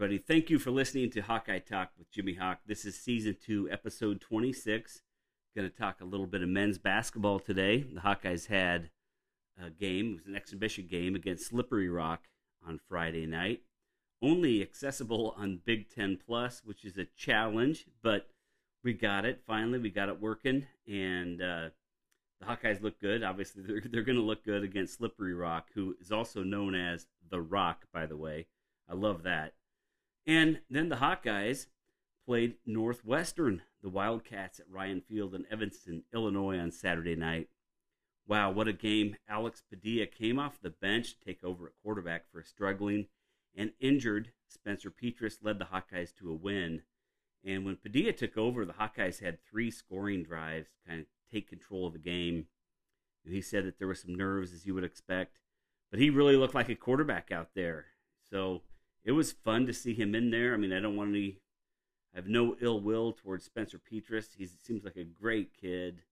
everybody. Thank you for listening to Hawkeye Talk with Jimmy Hawk. This is season two, episode 26. Going to talk a little bit of men's basketball today. The Hawkeyes had a game, it was an exhibition game against Slippery Rock on Friday night. Only accessible on Big Ten Plus, which is a challenge, but we got it finally. We got it working, and uh, the Hawkeyes look good. Obviously, they're, they're going to look good against Slippery Rock, who is also known as The Rock, by the way. I love that. And then the Hawkeyes played Northwestern, the Wildcats at Ryan Field in Evanston, Illinois on Saturday night. Wow, what a game. Alex Padilla came off the bench to take over at quarterback for a struggling and injured Spencer Petras led the Hawkeyes to a win. And when Padilla took over, the Hawkeyes had three scoring drives to kind of take control of the game. And he said that there were some nerves, as you would expect, but he really looked like a quarterback out there. So it was fun to see him in there. I mean, I don't want any, I have no ill will towards Spencer Petras. He seems like a great kid.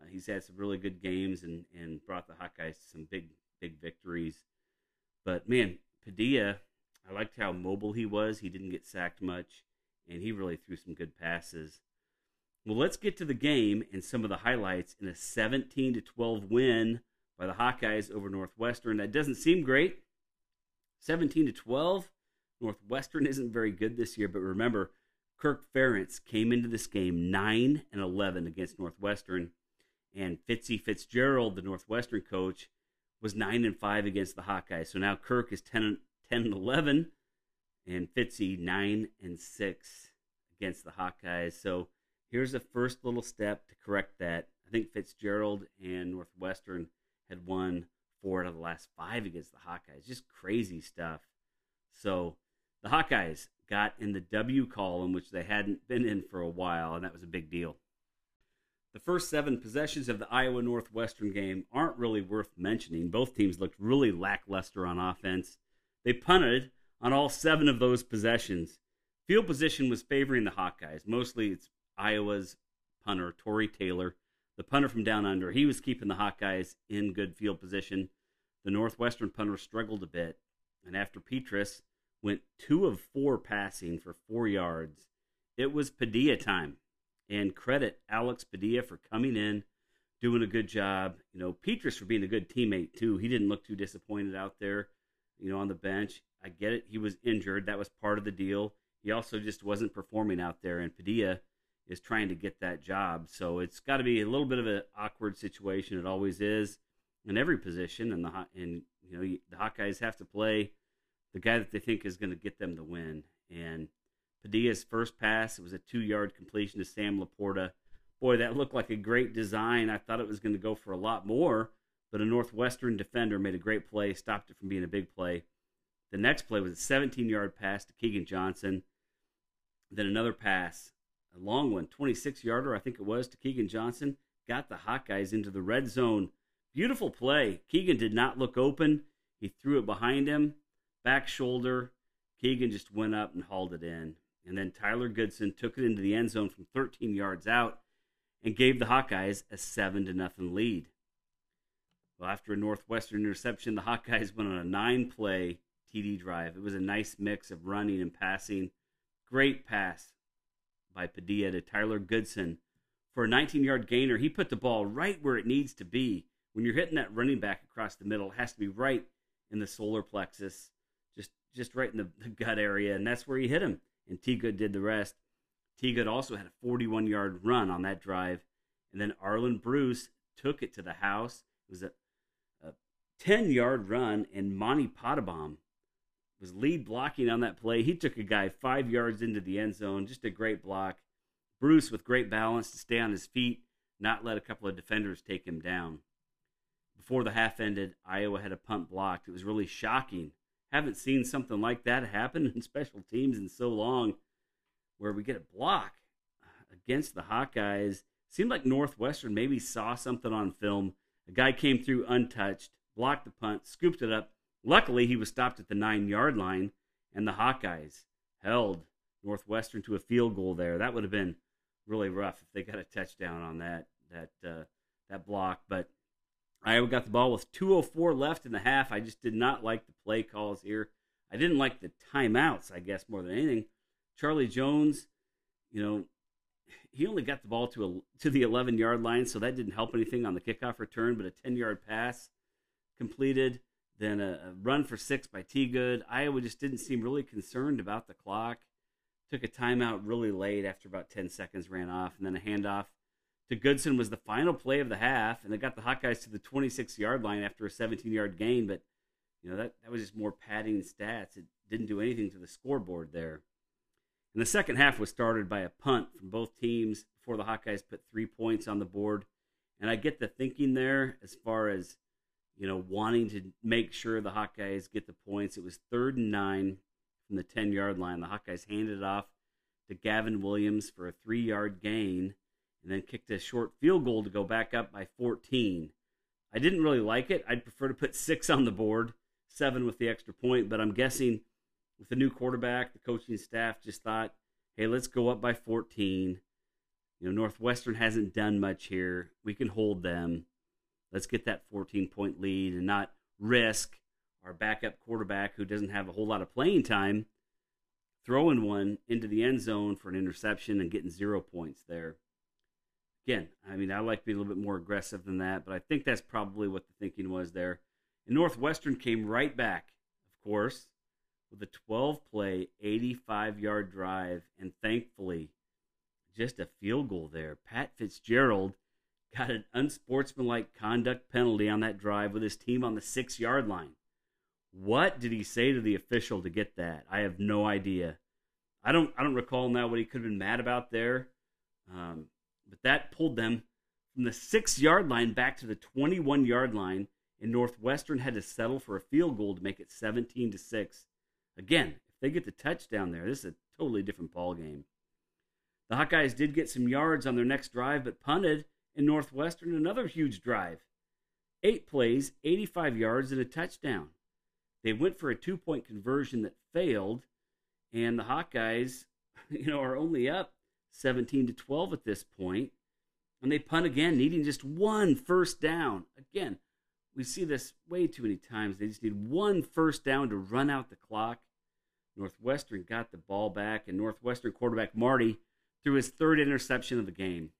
Uh, he's had some really good games and, and brought the Hawkeyes to some big, big victories. But man, Padilla, I liked how mobile he was. He didn't get sacked much, and he really threw some good passes. Well, let's get to the game and some of the highlights in a 17 to 12 win by the Hawkeyes over Northwestern. That doesn't seem great. 17 to 12. Northwestern isn't very good this year, but remember, Kirk Ferentz came into this game 9 and 11 against Northwestern, and Fitzy Fitzgerald, the Northwestern coach, was 9 and 5 against the Hawkeyes. So now Kirk is 10, 10 and 11, and Fitzy 9 and 6 against the Hawkeyes. So here's the first little step to correct that. I think Fitzgerald and Northwestern had won four out of the last five against the Hawkeyes. Just crazy stuff. So the Hawkeyes got in the W column, which they hadn't been in for a while, and that was a big deal. The first seven possessions of the Iowa Northwestern game aren't really worth mentioning. Both teams looked really lackluster on offense. They punted on all seven of those possessions. Field position was favoring the Hawkeyes. Mostly it's Iowa's punter, Tory Taylor, the punter from down under. He was keeping the Hawkeyes in good field position. The Northwestern punter struggled a bit, and after Petras went two of four passing for four yards. It was Padilla time. And credit Alex Padilla for coming in, doing a good job. You know, Petras for being a good teammate, too. He didn't look too disappointed out there, you know, on the bench. I get it. He was injured. That was part of the deal. He also just wasn't performing out there, and Padilla is trying to get that job. So it's got to be a little bit of an awkward situation. It always is in every position, and the and you know the Hawkeyes have to play the guy that they think is going to get them the win. And Padilla's first pass, it was a two yard completion to Sam LaPorta. Boy, that looked like a great design. I thought it was going to go for a lot more, but a Northwestern defender made a great play, stopped it from being a big play. The next play was a 17 yard pass to Keagan Johnson. Then another pass, a long one, 26 yarder, I think it was, to Keagan Johnson. Got the Hawkeyes into the red zone. Beautiful play. Keagan did not look open. He threw it behind him back shoulder. Keagan just went up and hauled it in. And then Tyler Goodson took it into the end zone from 13 yards out and gave the Hawkeyes a 7 to nothing lead. Well, after a Northwestern interception, the Hawkeyes went on a nine play TD drive. It was a nice mix of running and passing. Great pass by Padilla to Tyler Goodson for a 19 yard gainer. He put the ball right where it needs to be. When you're hitting that running back across the middle, it has to be right in the solar plexus just right in the, the gut area, and that's where he hit him. And T Good did the rest. T Good also had a 41 yard run on that drive. And then Arland Bruce took it to the house. It was a, a 10 yard run, and Monty Pottebaum was lead blocking on that play. He took a guy five yards into the end zone. Just a great block. Bruce with great balance to stay on his feet, not let a couple of defenders take him down. Before the half ended, Iowa had a punt blocked. It was really shocking haven't seen something like that happen in special teams in so long where we get a block against the Hawkeyes. Seemed like Northwestern maybe saw something on film. A guy came through untouched, blocked the punt, scooped it up. Luckily, he was stopped at the nine yard line, and the Hawkeyes held Northwestern to a field goal there. That would have been really rough if they got a touchdown on that that uh, that block. But Iowa got the ball with 2:04 left in the half. I just did not like the play calls here. I didn't like the timeouts, I guess, more than anything. Charlie Jones, you know, he only got the ball to a, to the 11 yard line, so that didn't help anything on the kickoff return. But a 10 yard pass completed, then a, a run for six by T. Good. Iowa just didn't seem really concerned about the clock. Took a timeout really late after about 10 seconds ran off, and then a handoff to Goodson was the final play of the half, and they got the Hawkeyes to the 26 yard line after a 17 yard gain. But you know that that was just more padding stats. It didn't do anything to the scoreboard there. And the second half was started by a punt from both teams before the Hawkeyes put three points on the board. And I get the thinking there as far as, you know, wanting to make sure the Hawkeyes get the points. It was third and nine from the 10 yard line. The Hawkeyes handed it off to Gavin Williams for a three yard gain and then kicked a short field goal to go back up by 14. I didn't really like it. I'd prefer to put six on the board, seven with the extra point, but I'm guessing with the new quarterback, the coaching staff just thought, hey, let's go up by 14. You know, Northwestern hasn't done much here. We can hold them. Let's get that 14 point lead and not risk our backup quarterback who doesn't have a whole lot of playing time throwing one into the end zone for an interception and getting zero points there. Again, I mean, I like being a little bit more aggressive than that, but I think that's probably what the thinking was there. And Northwestern came right back, of course, with a 12 play, 85 yard drive, and thankfully, just a field goal there. Pat Fitzgerald got an unsportsmanlike conduct penalty on that drive with his team on the six yard line. What did he say to the official to get that? I have no idea. I don't I don't recall now what he could have been mad about there. Um, but that pulled them from the six yard line back to the 21 yard line, and Northwestern had to settle for a field goal to make it 17 to 6 Again, if they get the touchdown there, this is a totally different ball game. The Hawkeyes did get some yards on their next drive, but punted in Northwestern another huge drive. Eight plays, 85 yards, and a touchdown. They went for a two point conversion that failed, and the Hawkeyes, you know, are only up 17 to 12 at this point, and they punt again, needing just one first down. Again, we see this way too many times. They just need one first down to run out the clock. Northwestern got the ball back, and Northwestern quarterback Marty threw his third interception of the game.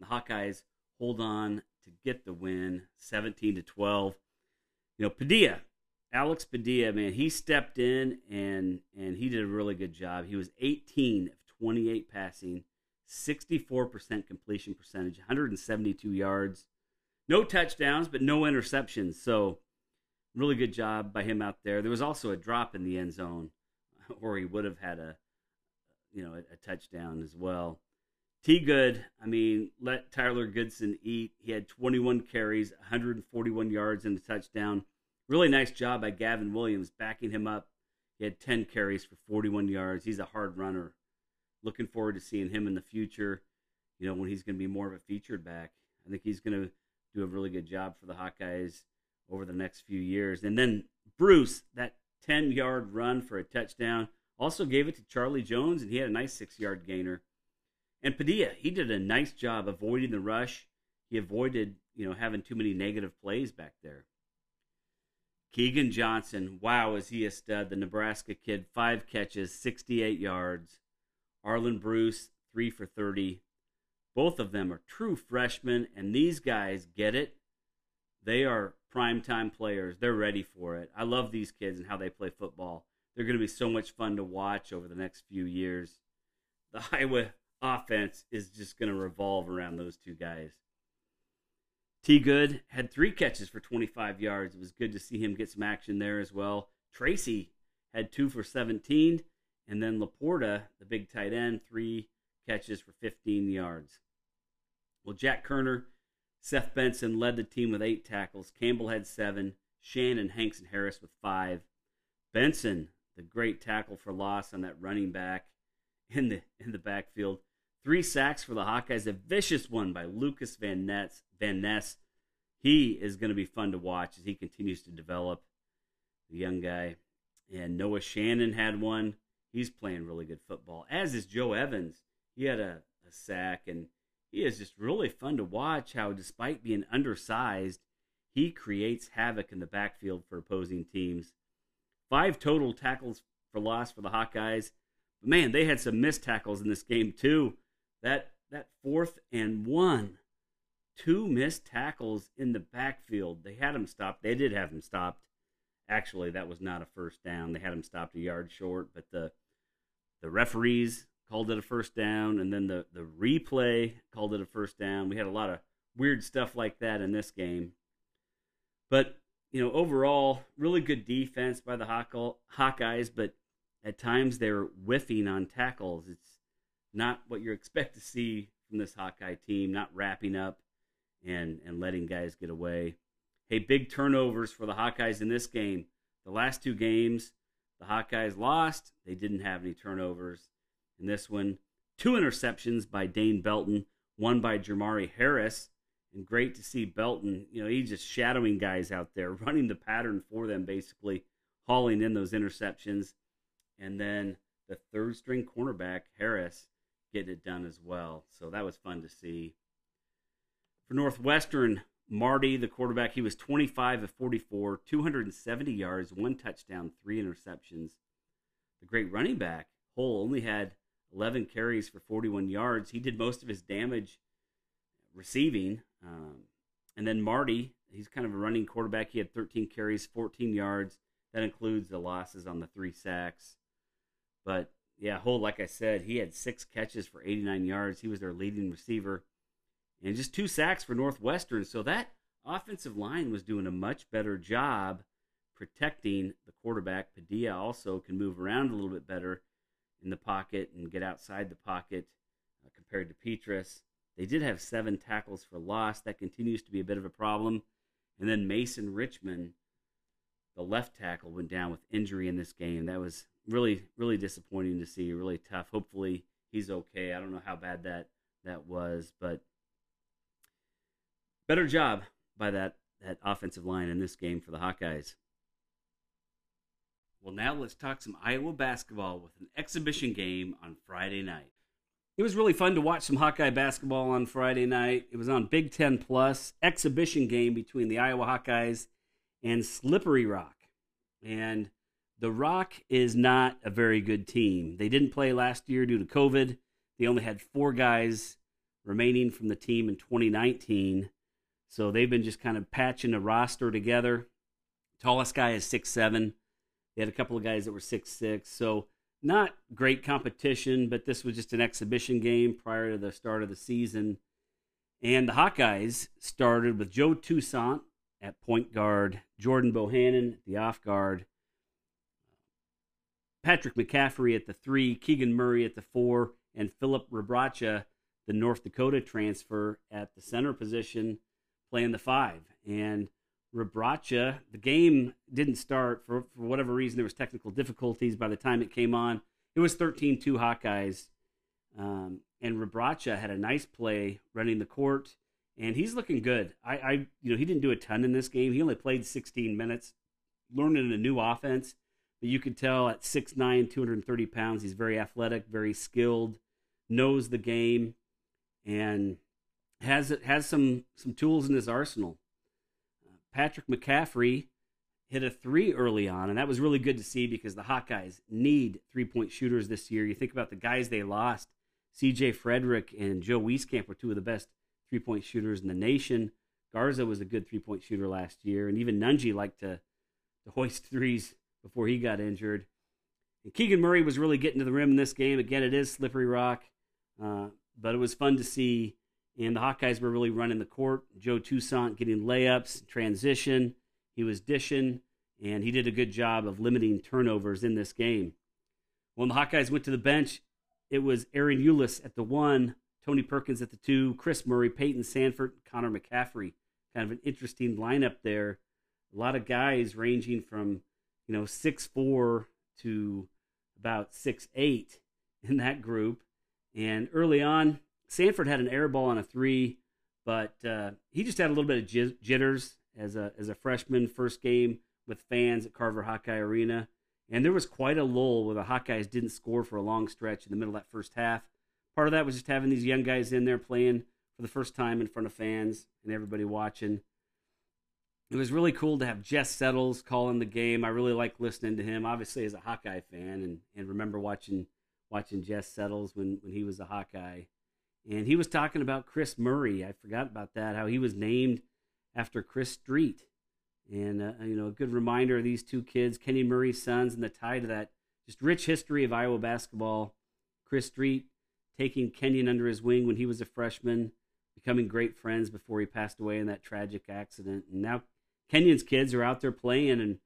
The Hawkeyes hold on to get the win, 17 to 12. You know, Padilla, Alex Padilla, man, he stepped in and and he did a really good job. He was 18 of 28 passing, 64% completion percentage, 172 yards no touchdowns, but no interceptions. So, really good job by him out there. There was also a drop in the end zone, or he would have had a, you know, a, a touchdown as well. T. Good, I mean, let Tyler Goodson eat. He had 21 carries, 141 yards, and a touchdown. Really nice job by Gavin Williams backing him up. He had 10 carries for 41 yards. He's a hard runner. Looking forward to seeing him in the future. You know, when he's going to be more of a featured back. I think he's going to do a really good job for the Hawkeyes over the next few years. And then Bruce, that 10 yard run for a touchdown, also gave it to Charlie Jones, and he had a nice six yard gainer. And Padilla, he did a nice job avoiding the rush. He avoided, you know, having too many negative plays back there. Keagan Johnson, wow, is he a stud? The Nebraska kid, five catches, 68 yards. Arland Bruce, three for 30. Both of them are true freshmen, and these guys get it. They are primetime players. They're ready for it. I love these kids and how they play football. They're going to be so much fun to watch over the next few years. The Iowa offense is just going to revolve around those two guys. T. Good had three catches for 25 yards. It was good to see him get some action there as well. Tracy had two for 17, and then LaPorta, the big tight end, three catches for 15 yards. Well, Jack Kerner, Seth Benson led the team with eight tackles. Campbell had seven. Shannon, Hanks, and Harris with five. Benson, the great tackle for loss on that running back in the in the backfield. Three sacks for the Hawkeyes. A vicious one by Lucas Van Ness. Van Ness. He is going to be fun to watch as he continues to develop. The young guy. And Noah Shannon had one. He's playing really good football, as is Joe Evans. He had a, a sack, and he is just really fun to watch how, despite being undersized, he creates havoc in the backfield for opposing teams. five total tackles for loss for the Hawkeyes. But man, they had some missed tackles in this game too. That that fourth and one, two missed tackles in the backfield. They had him stopped. They did have him stopped. Actually, that was not a first down. They had him stopped a yard short, but the the referees called it a first down, and then the the replay called it a first down. We had a lot of weird stuff like that in this game. But you know, overall, really good defense by the Hawkeyes, but at times they're whiffing on tackles. It's not what you expect to see from this Hawkeye team, not wrapping up and and letting guys get away. Hey, big turnovers for the Hawkeyes in this game. The last two games, the Hawkeyes lost. They didn't have any turnovers. In this one, two interceptions by Dane Belton, one by Jermari Harris. And great to see Belton, you know, he's just shadowing guys out there, running the pattern for them, basically, hauling in those interceptions. And then the third string cornerback, Harris, getting it done as well. So that was fun to see. For Northwestern, Marty, the quarterback, he was 25 of 44, 270 yards, one touchdown, three interceptions. The great running back, Hull, only had 11 carries for 41 yards. He did most of his damage receiving. Um, and then Marty, he's kind of a running quarterback. He had 13 carries, 14 yards. That includes the losses on the three sacks. But yeah, Hull, like I said, he had six catches for 89 yards. He was their leading receiver and just two sacks for Northwestern. So that offensive line was doing a much better job protecting the quarterback. Padilla also can move around a little bit better in the pocket and get outside the pocket uh, compared to Petras. They did have seven tackles for loss. That continues to be a bit of a problem. And then Mason Richman, the left tackle, went down with injury in this game. That was really, really disappointing to see. Really tough. Hopefully he's okay. I don't know how bad that that was, but better job by that that offensive line in this game for the Hawkeyes. Well, now let's talk some Iowa basketball with an exhibition game on Friday night. It was really fun to watch some Hawkeye basketball on Friday night. It was on Big Ten Plus exhibition game between the Iowa Hawkeyes and Slippery Rock. And the Rock is not a very good team. They didn't play last year due to COVID. They only had four guys remaining from the team in 2019. So they've been just kind of patching a roster together. Tallest guy is six seven. They had a couple of guys that were six six. So not great competition, but this was just an exhibition game prior to the start of the season. And the Hawkeyes started with Joe Toussaint at point guard, Jordan Bohannon the off guard, Patrick McCaffrey at the three, Keegan Murray at the four, and Filip Rebraca, the North Dakota transfer, at the center position playing the five. And Rebraca, the game didn't start for, for whatever reason. There was technical difficulties by the time it came on. It was 13-2 Hawkeyes. Um, and Rebraca had a nice play running the court, and he's looking good. I, I, you know, he didn't do a ton in this game. He only played 16 minutes, learning a new offense. But you could tell at 6'9", 230 pounds, he's very athletic, very skilled, knows the game, and has it has some some tools in his arsenal. Patrick McCaffrey hit a three early on, and that was really good to see because the Hawkeyes need three point shooters this year. You think about the guys they lost: C.J. Frederick and Joe Wieskamp were two of the best three point shooters in the nation. Garza was a good three point shooter last year, and even Nunge liked to to hoist threes before he got injured. And Keegan Murray was really getting to the rim in this game. Again, it is slippery rock, uh, but it was fun to see and the Hawkeyes were really running the court. Joe Toussaint getting layups, transition. He was dishing, and he did a good job of limiting turnovers in this game. When the Hawkeyes went to the bench, it was Ahron Ulis at the one, Tony Perkins at the two, Chris Murray, Payton Sandfort, Connor McCaffrey. Kind of an interesting lineup there. A lot of guys ranging from, you know, six four to about six eight in that group. And early on, Sandfort had an air ball on a three, but uh, he just had a little bit of jitters as a as a freshman, first game with fans at Carver Hawkeye Arena, and there was quite a lull where the Hawkeyes didn't score for a long stretch in the middle of that first half. Part of that was just having these young guys in there playing for the first time in front of fans and everybody watching. it was really cool to have Jess Settles calling the game. I really like listening to him, obviously as a Hawkeye fan, and, and remember watching watching Jess Settles when, when he was a Hawkeye. And he was talking about Chris Murray. I forgot about that, how he was named after Chris Street. And, uh, you know, a good reminder of these two kids, Kenyon Murray's sons, and the tie to that just rich history of Iowa basketball. Chris Street taking Kenyon under his wing when he was a freshman, becoming great friends before he passed away in that tragic accident. And now Kenyon's kids are out there playing, and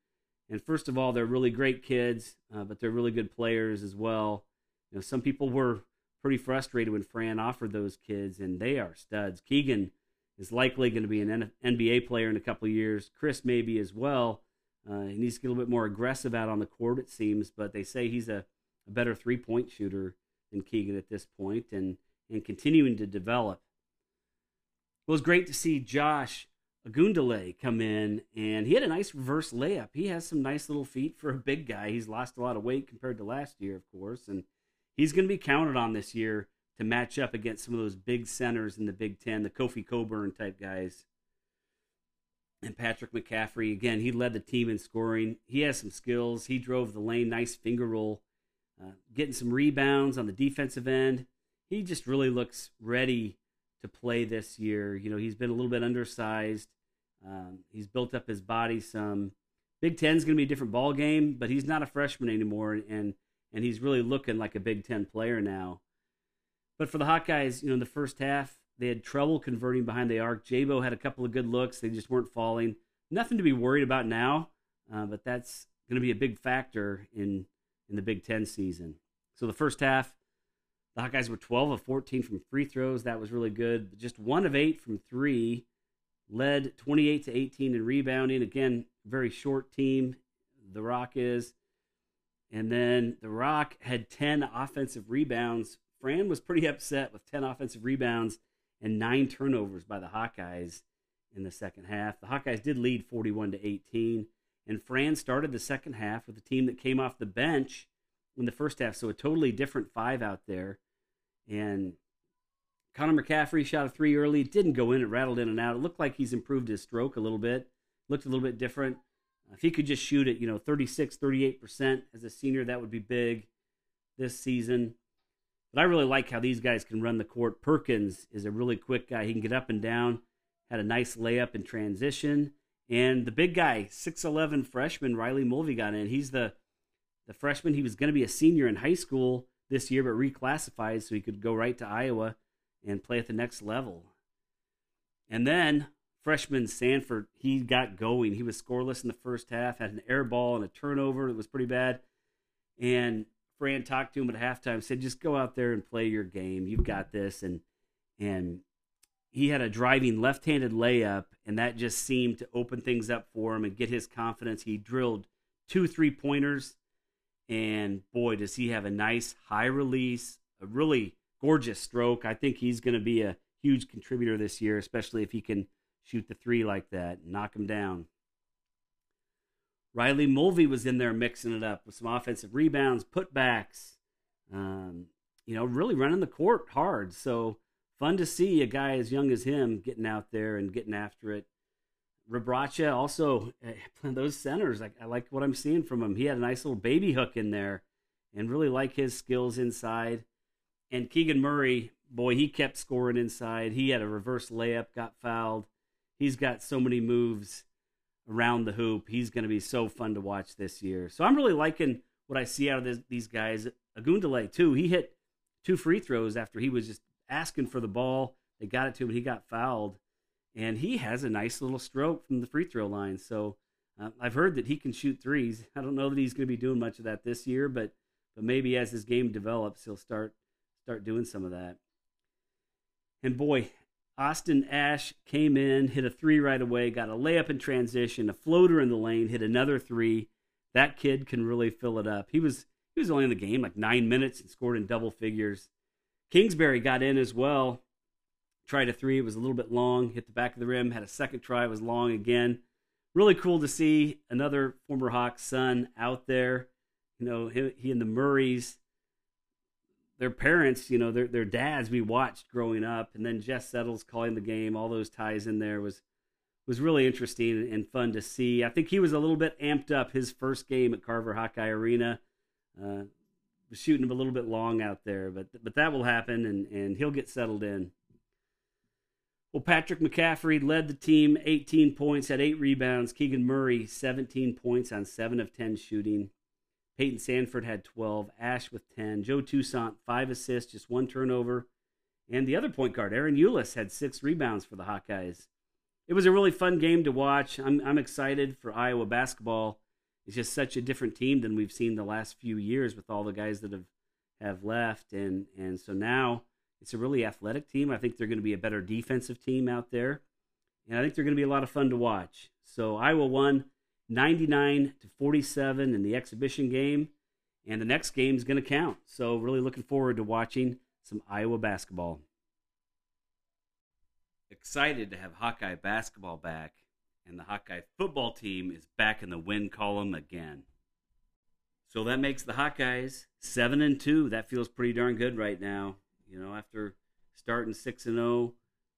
and first of all, they're really great kids, uh, but they're really good players as well. You know, some people were pretty frustrated when Fran offered those kids, and they are studs. Keegan is likely going to be an NBA player in a couple of years. Chris maybe as well. Uh, he needs to get a little bit more aggressive out on the court, it seems, but they say he's a, a better three point shooter than Keegan at this point and, and continuing to develop. It was great to see Josh Ogundele come in, and he had a nice reverse layup. He has some nice little feet for a big guy. He's lost a lot of weight compared to last year, of course, and he's going to be counted on this year to match up against some of those big centers in the Big Ten, the Kofi Cockburn type guys. And Patrick McCaffrey, again, he led the team in scoring. He has some skills. He drove the lane, nice finger roll, uh, getting some rebounds on the defensive end. He just really looks ready to play this year. You know, he's been a little bit undersized. Um, he's built up his body some. Big Ten's going to be a different ball game, but he's not a freshman anymore, and and he's really looking like a Big Ten player now. But for the Hawkeyes, you know, in the first half, they had trouble converting behind the arc. Jabo had a couple of good looks; they just weren't falling. Nothing to be worried about now, uh, but that's going to be a big factor in in the Big Ten season. So the first half, the Hawkeyes were 12 of 14 from free throws. That was really good. Just one of eight from three. Led 28 to 18 in rebounding. Again, very short team. The Rock is. And then the Rock had 10 offensive rebounds. Fran was pretty upset with 10 offensive rebounds and nine turnovers by the Hawkeyes in the second half. The Hawkeyes did lead 41 to 18. And Fran started the second half with a team that came off the bench in the first half. So a totally different five out there. And Connor McCaffrey shot a three early. Didn't go in. It rattled in and out. It looked like he's improved his stroke a little bit. Looked a little bit different. If he could just shoot it, you know, 36, 38% as a senior, that would be big this season. But I really like how these guys can run the court. Perkins is a really quick guy. He can get up and down. Had a nice layup in transition. And the big guy, 6'11 freshman, Riley Mulvey got in. He's the the freshman. He was going to be a senior in high school this year, but reclassified so he could go right to Iowa and play at the next level. And then freshman Sandfort, he got going. He was scoreless in the first half, had an air ball and a turnover that was pretty bad. And Fran talked to him at halftime, said, just go out there and play your game. You've got this. And and he had a driving left-handed layup, and that just seemed to open things up for him and get his confidence. He drilled two three-pointers and boy, does he have a nice high release, a really gorgeous stroke. I think he's going to be a huge contributor this year, especially if he can shoot the three like that knock him down. Riley Mulvey was in there mixing it up with some offensive rebounds, putbacks, um, you know, really running the court hard. So fun to see a guy as young as him getting out there and getting after it. Rebraca also eh, those centers. I, I like what I'm seeing from him. He had a nice little baby hook in there, and really like his skills inside. And Keegan Murray, boy, he kept scoring inside. He had a reverse layup, got fouled. He's got so many moves around the hoop. He's going to be so fun to watch this year. So I'm really liking what I see out of this, these guys. Ogundele too. He hit two free throws after he was just asking for the ball. They got it to him. He got fouled and he has a nice little stroke from the free throw line. So uh, I've heard that he can shoot threes. I don't know that he's going to be doing much of that this year, but but maybe as his game develops, he'll start start doing some of that. And boy, Austin Ash came in, hit a three right away, got a layup in transition, a floater in the lane, hit another three. That kid can really fill it up. He was he was only in the game like nine minutes and scored in double figures. Kingsbury got in as well tried a three. It was a little bit long, hit the back of the rim. Had a second try, it was long again. Really cool to see another former Hawks son out there. You know, he, he and the Murrays, their parents, you know, their their dads we watched growing up, and then Jess Settles calling the game. All those ties in there was was really interesting and fun to see. I think he was a little bit amped up his first game at Carver Hawkeye Arena. Uh, was shooting a little bit long out there, but but that will happen, and and he'll get settled in. Well, Patrick McCaffrey led the team, 18 points, had eight rebounds. Keegan Murray, 17 points on seven of 10 shooting. Payton Sandfort had 12, Ash with 10, Joe Toussaint, five assists, just one turnover. And the other point guard, Ahron Ulis, had six rebounds for the Hawkeyes. It was a really fun game to watch. I'm, I'm excited for Iowa basketball. It's just such a different team than we've seen the last few years with all the guys that have, have left. And, and so now it's a really athletic team. I think they're going to be a better defensive team out there. And I think they're going to be a lot of fun to watch. So Iowa won 99 to 47 in the exhibition game. And the next game is going to count. So really looking forward to watching some Iowa basketball. Excited to have Hawkeye basketball back, and the Hawkeye football team is back in the win column again. So that makes the Hawkeyes seven and two. That feels pretty darn good right now. You know, after starting six and zero, oh,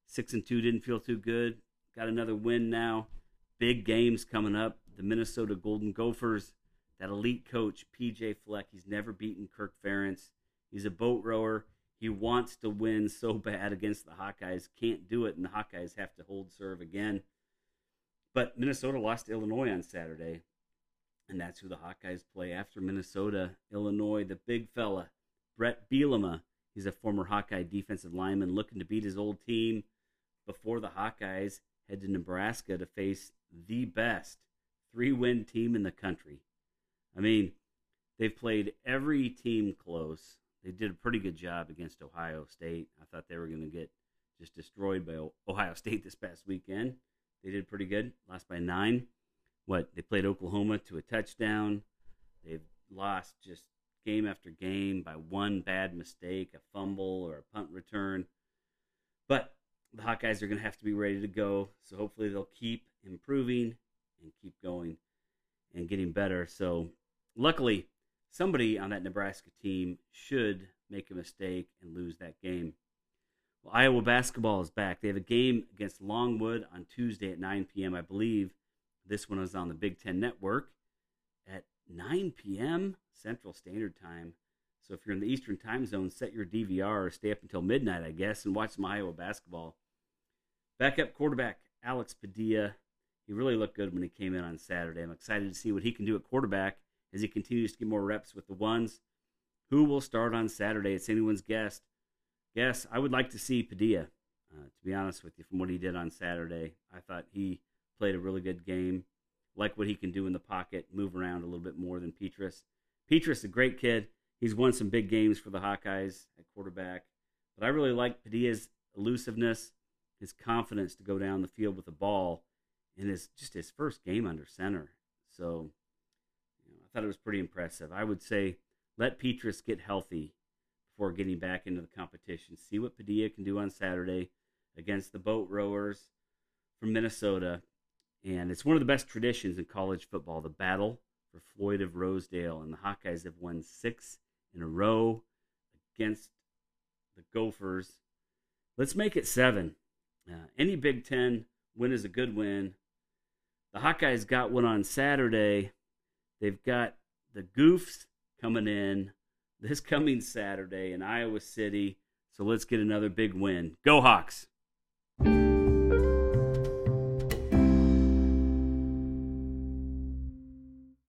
six and two didn't feel too good. Got another win now. Big games coming up. The Minnesota Golden Gophers. That elite coach PJ Fleck. He's never beaten Kirk Ferentz. He's a boat rower. He wants to win so bad against the Hawkeyes. Can't do it, and the Hawkeyes have to hold serve again. But Minnesota lost to Illinois on Saturday, and that's who the Hawkeyes play after Minnesota. Illinois, the big fella, Bret Bielema He's a former Hawkeye defensive lineman looking to beat his old team before the Hawkeyes head to Nebraska to face the best three win team in the country. I mean, they've played every team close. They did a pretty good job against Ohio State. I thought they were going to get just destroyed by Ohio State this past weekend. They did pretty good, lost by nine. What? They played Oklahoma to a touchdown. They've lost just game after game by one bad mistake, a fumble, or a punt return. But the Hawkeyes are going to have to be ready to go. So hopefully they'll keep improving and keep going and getting better. So luckily, somebody on that Nebraska team should make a mistake and lose that game. Well, Iowa basketball is back. They have a game against Longwood on Tuesday at 9 p.m. I believe this one is on the Big Ten Network at 9 p.m. Central Standard Time. So if you're in the Eastern Time Zone, set your DVR or stay up until midnight, I guess, and watch some Iowa basketball. Backup quarterback Alex Padilla. He really looked good when he came in on Saturday. I'm excited to see what he can do at quarterback as he continues to get more reps with the ones. Who will start on Saturday? It's anyone's guess. Guess I would like to see Padilla. Uh, to be honest with you, from what he did on Saturday, I thought he played a really good game like what he can do in the pocket, move around a little bit more than Petrus. Petras, a great kid. He's won some big games for the Hawkeyes at quarterback. But I really like Padilla's elusiveness, his confidence to go down the field with the ball, and his just his first game under center. So you know, I thought it was pretty impressive. I would say let Petras get healthy before getting back into the competition. See what Padilla can do on Saturday against the boat rowers from Minnesota and it's one of the best traditions in college football, the battle for Floyd of Rosedale. And the Hawkeyes have won six in a row against the Gophers. Let's make it seven. Uh, any Big Ten win is a good win. The Hawkeyes got one on Saturday. They've got the Goofs coming in this coming Saturday in Iowa City. So let's get another big win. Go Hawks!